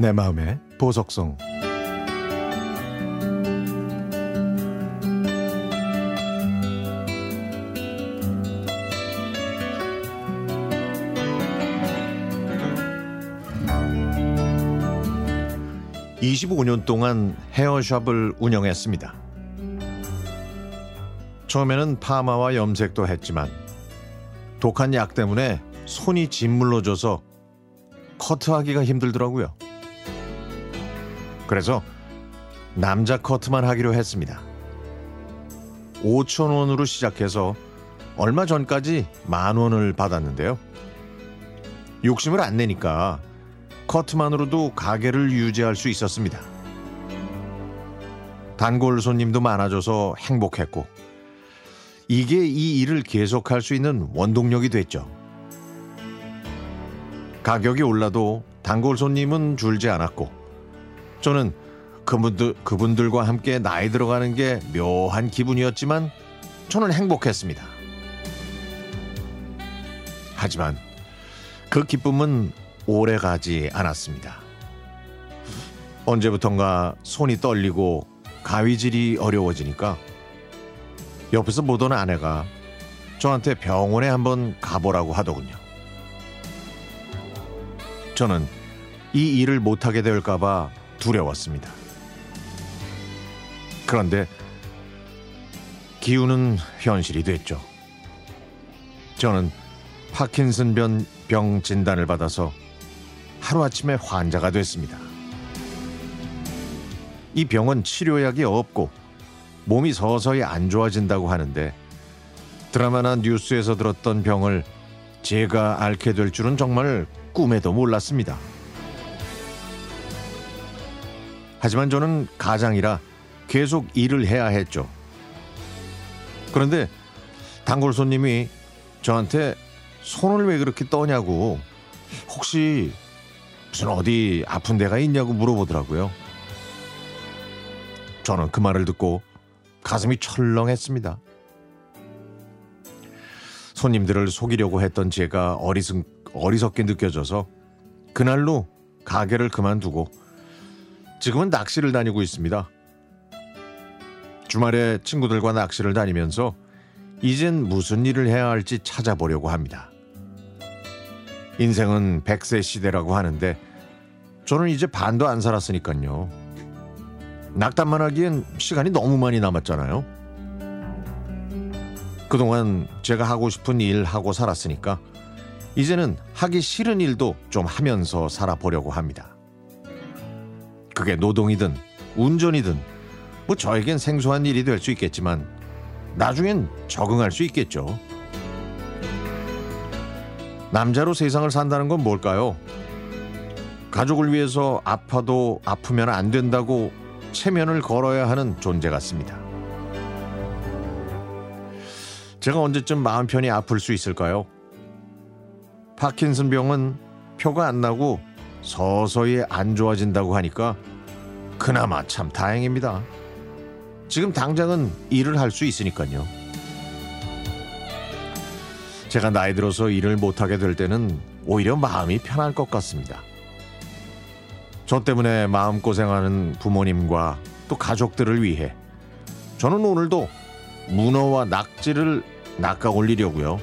내 마음의 보석성 25년 동안 헤어샵을 운영했습니다. 처음에는 파마와 염색도 했지만 독한 약 때문에 손이 짓물러져서 커트하기가 힘들더라고요. 그래서 남자 커트만 하기로 했습니다. 5천 원으로 시작해서 얼마 전까지 만 원을 받았는데요. 욕심을 안 내니까 커트만으로도 가게를 유지할 수 있었습니다. 단골 손님도 많아져서 행복했고 이게 이 일을 계속할 수 있는 원동력이 됐죠. 가격이 올라도 단골 손님은 줄지 않았고 저는 그분들, 그분들과 함께 나이 들어가는 게 묘한 기분이었지만 저는 행복했습니다. 하지만 그 기쁨은 오래 가지 않았습니다. 언제부턴가 손이 떨리고 가위질이 어려워지니까 옆에서 보던 아내가 저한테 병원에 한번 가보라고 하더군요. 저는 이 일을 못하게 될까봐 두려웠습니다. 그런데 기운은 현실이 됐죠. 저는 파킨슨병 병 진단을 받아서 하루아침에 환자가 됐습니다. 이 병은 치료약이 없고 몸이 서서히 안 좋아진다고 하는데 드라마나 뉴스에서 들었던 병을 제가 앓게 될 줄은 정말 꿈에도 몰랐습니다. 하지만 저는 가장이라 계속 일을 해야 했죠. 그런데 단골 손님이 저한테 손을 왜 그렇게 떠냐고 혹시 무슨 어디 아픈 데가 있냐고 물어보더라고요. 저는 그 말을 듣고 가슴이 철렁했습니다. 손님들을 속이려고 했던 제가 어리석, 어리석게 느껴져서 그날로 가게를 그만두고 지금은 낚시를 다니고 있습니다. 주말에 친구들과 낚시를 다니면서 이젠 무슨 일을 해야 할지 찾아보려고 합니다. 인생은 백세 시대라고 하는데 저는 이제 반도 안 살았으니까요. 낙담만 하기엔 시간이 너무 많이 남았잖아요. 그동안 제가 하고 싶은 일 하고 살았으니까 이제는 하기 싫은 일도 좀 하면서 살아보려고 합니다. 그게 노동이든 운전이든 뭐 저에겐 생소한 일이 될 수 있겠지만 나중엔 적응할 수 있겠죠. 남자로 세상을 산다는 건 뭘까요? 가족을 위해서 아파도 아프면 안 된다고 체면을 걸어야 하는 존재 같습니다. 제가 언제쯤 마음 편히 아플 수 있을까요? 파킨슨 병은 표가 안 나고 서서히 안 좋아진다고 하니까 그나마 참 다행입니다. 지금 당장은 일을 할 수 있으니까요. 제가 나이 들어서 일을 못하게 될 때는 오히려 마음이 편할 것 같습니다. 저 때문에 마음고생하는 부모님과 또 가족들을 위해 저는 오늘도 문어와 낙지를 낚아 올리려고요.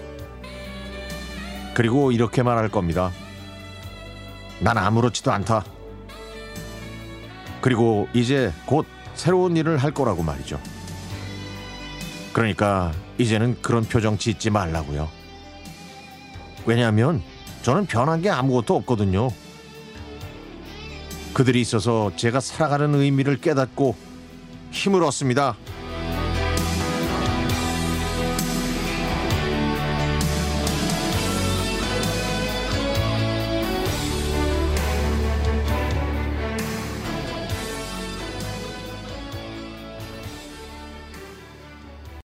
그리고 이렇게 말할 겁니다. 난 아무렇지도 않다. 그리고 이제 곧 새로운 일을 할 거라고 말이죠. 그러니까 이제는 그런 표정 짓지 말라고요. 왜냐하면 저는 변한 게 아무것도 없거든요. 그들이 있어서 제가 살아가는 의미를 깨닫고 힘을 얻습니다.